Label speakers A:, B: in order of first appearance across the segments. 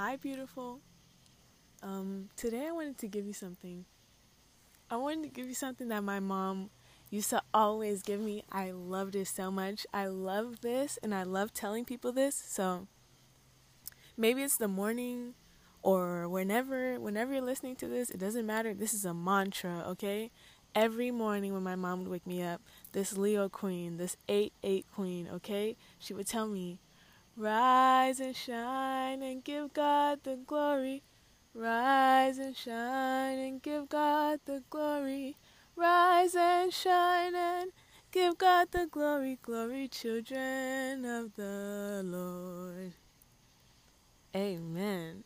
A: Hi, beautiful. Um, today I wanted to give you something. I wanted to give you something that my mom used to always give me. I loved it so much. I love this and I love telling people this. So maybe it's the morning or whenever whenever you're listening to this, it doesn't matter. This is a mantra, okay? Every morning when my mom would wake me up, this Leo queen, this 8 8 queen, okay? She would tell me, Rise and shine and give God the glory. Rise and shine and give God the glory. Rise and shine and give God the glory. Glory, children of the Lord. Amen.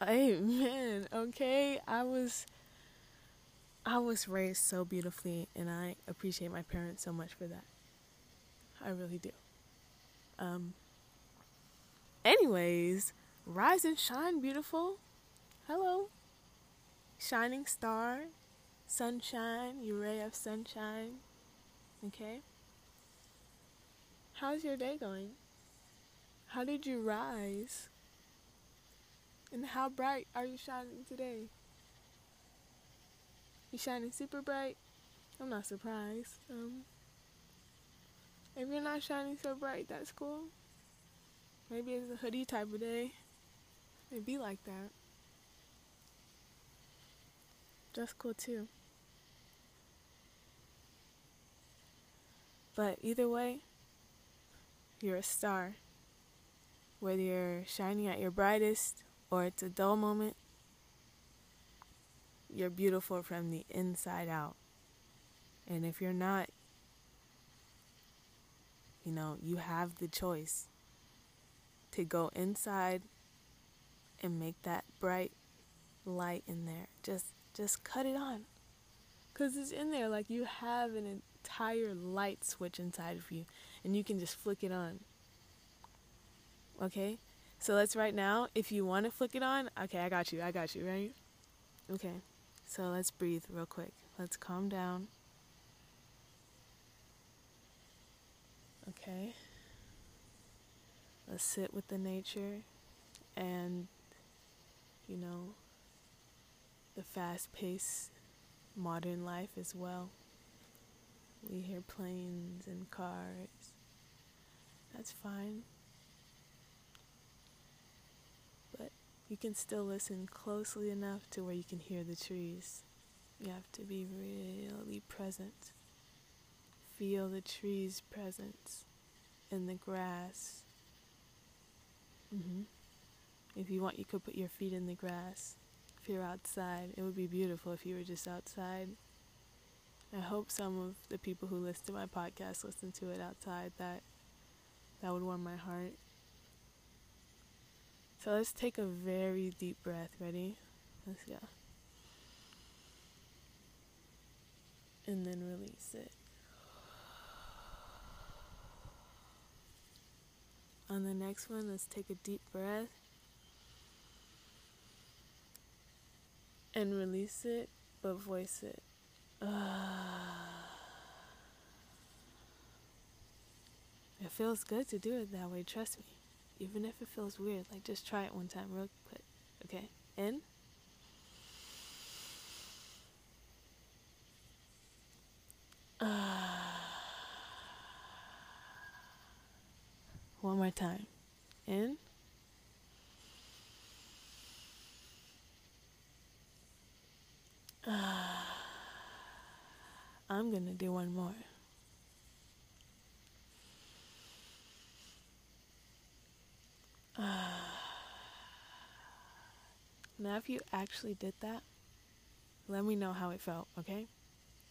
A: Amen. Okay, I was I was raised so beautifully and I appreciate my parents so much for that. I really do. Um anyways, rise and shine beautiful. Hello. Shining star, sunshine, you ray of sunshine. Okay? How's your day going? How did you rise? And how bright are you shining today? You shining super bright? I'm not surprised. Um, if you're not shining so bright, that's cool. Maybe it's a hoodie type of day. It'd be like that. That's cool too. But either way, you're a star. Whether you're shining at your brightest or it's a dull moment, you're beautiful from the inside out. And if you're not, you know, you have the choice to go inside and make that bright light in there. Just just cut it on. Cuz it's in there like you have an entire light switch inside of you and you can just flick it on. Okay? So let's right now, if you want to flick it on, okay, I got you, I got you, right? Okay, so let's breathe real quick. Let's calm down. Okay. Let's sit with the nature and, you know, the fast paced modern life as well. We hear planes and cars. That's fine. But you can still listen closely enough to where you can hear the trees. You have to be really present. Feel the trees' presence in the grass. Mm-hmm. If you want, you could put your feet in the grass. If you're outside, it would be beautiful if you were just outside. I hope some of the people who listen to my podcast listen to it outside. That that would warm my heart. So let's take a very deep breath. Ready? Let's go. And then release it. On the next one, let's take a deep breath and release it, but voice it. It feels good to do it that way, trust me even if it feels weird, like just try it one time real quick. Okay? In. Uh, one more time. In. I'm going to do one more. now, if you actually did that, let me know how it felt, okay?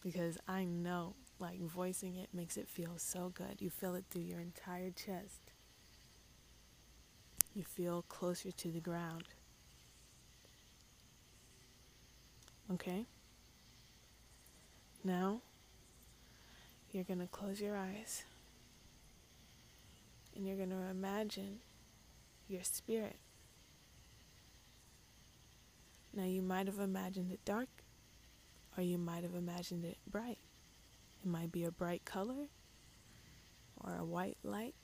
A: Because I know, like, voicing it makes it feel so good. You feel it through your entire chest. You feel closer to the ground. Okay? Now, you're going to close your eyes and you're going to imagine your spirit. Now, you might have imagined it dark, or you might have imagined it bright. It might be a bright color, or a white light,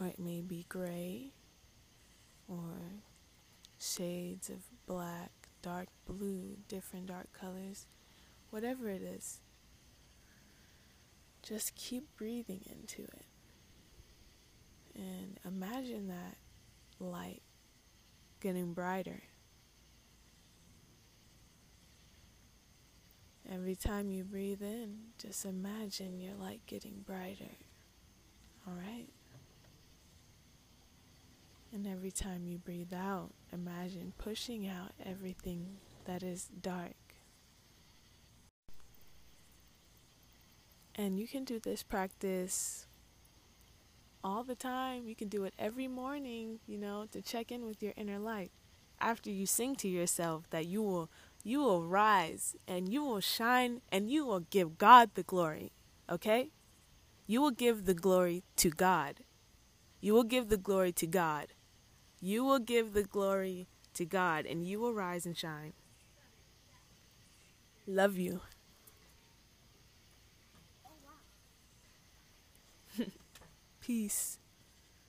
A: or it may be gray, or shades of black, dark blue, different dark colors, whatever it is. Just keep breathing into it. And imagine that light getting brighter. Every time you breathe in, just imagine your light getting brighter. All right? And every time you breathe out, imagine pushing out everything that is dark. And you can do this practice all the time. You can do it every morning, you know, to check in with your inner light. After you sing to yourself that you will you will rise and you will shine and you will give God the glory. Okay? You will give the glory to God. You will give the glory to God. You will give the glory to God and you will rise and shine. Love you. Peace.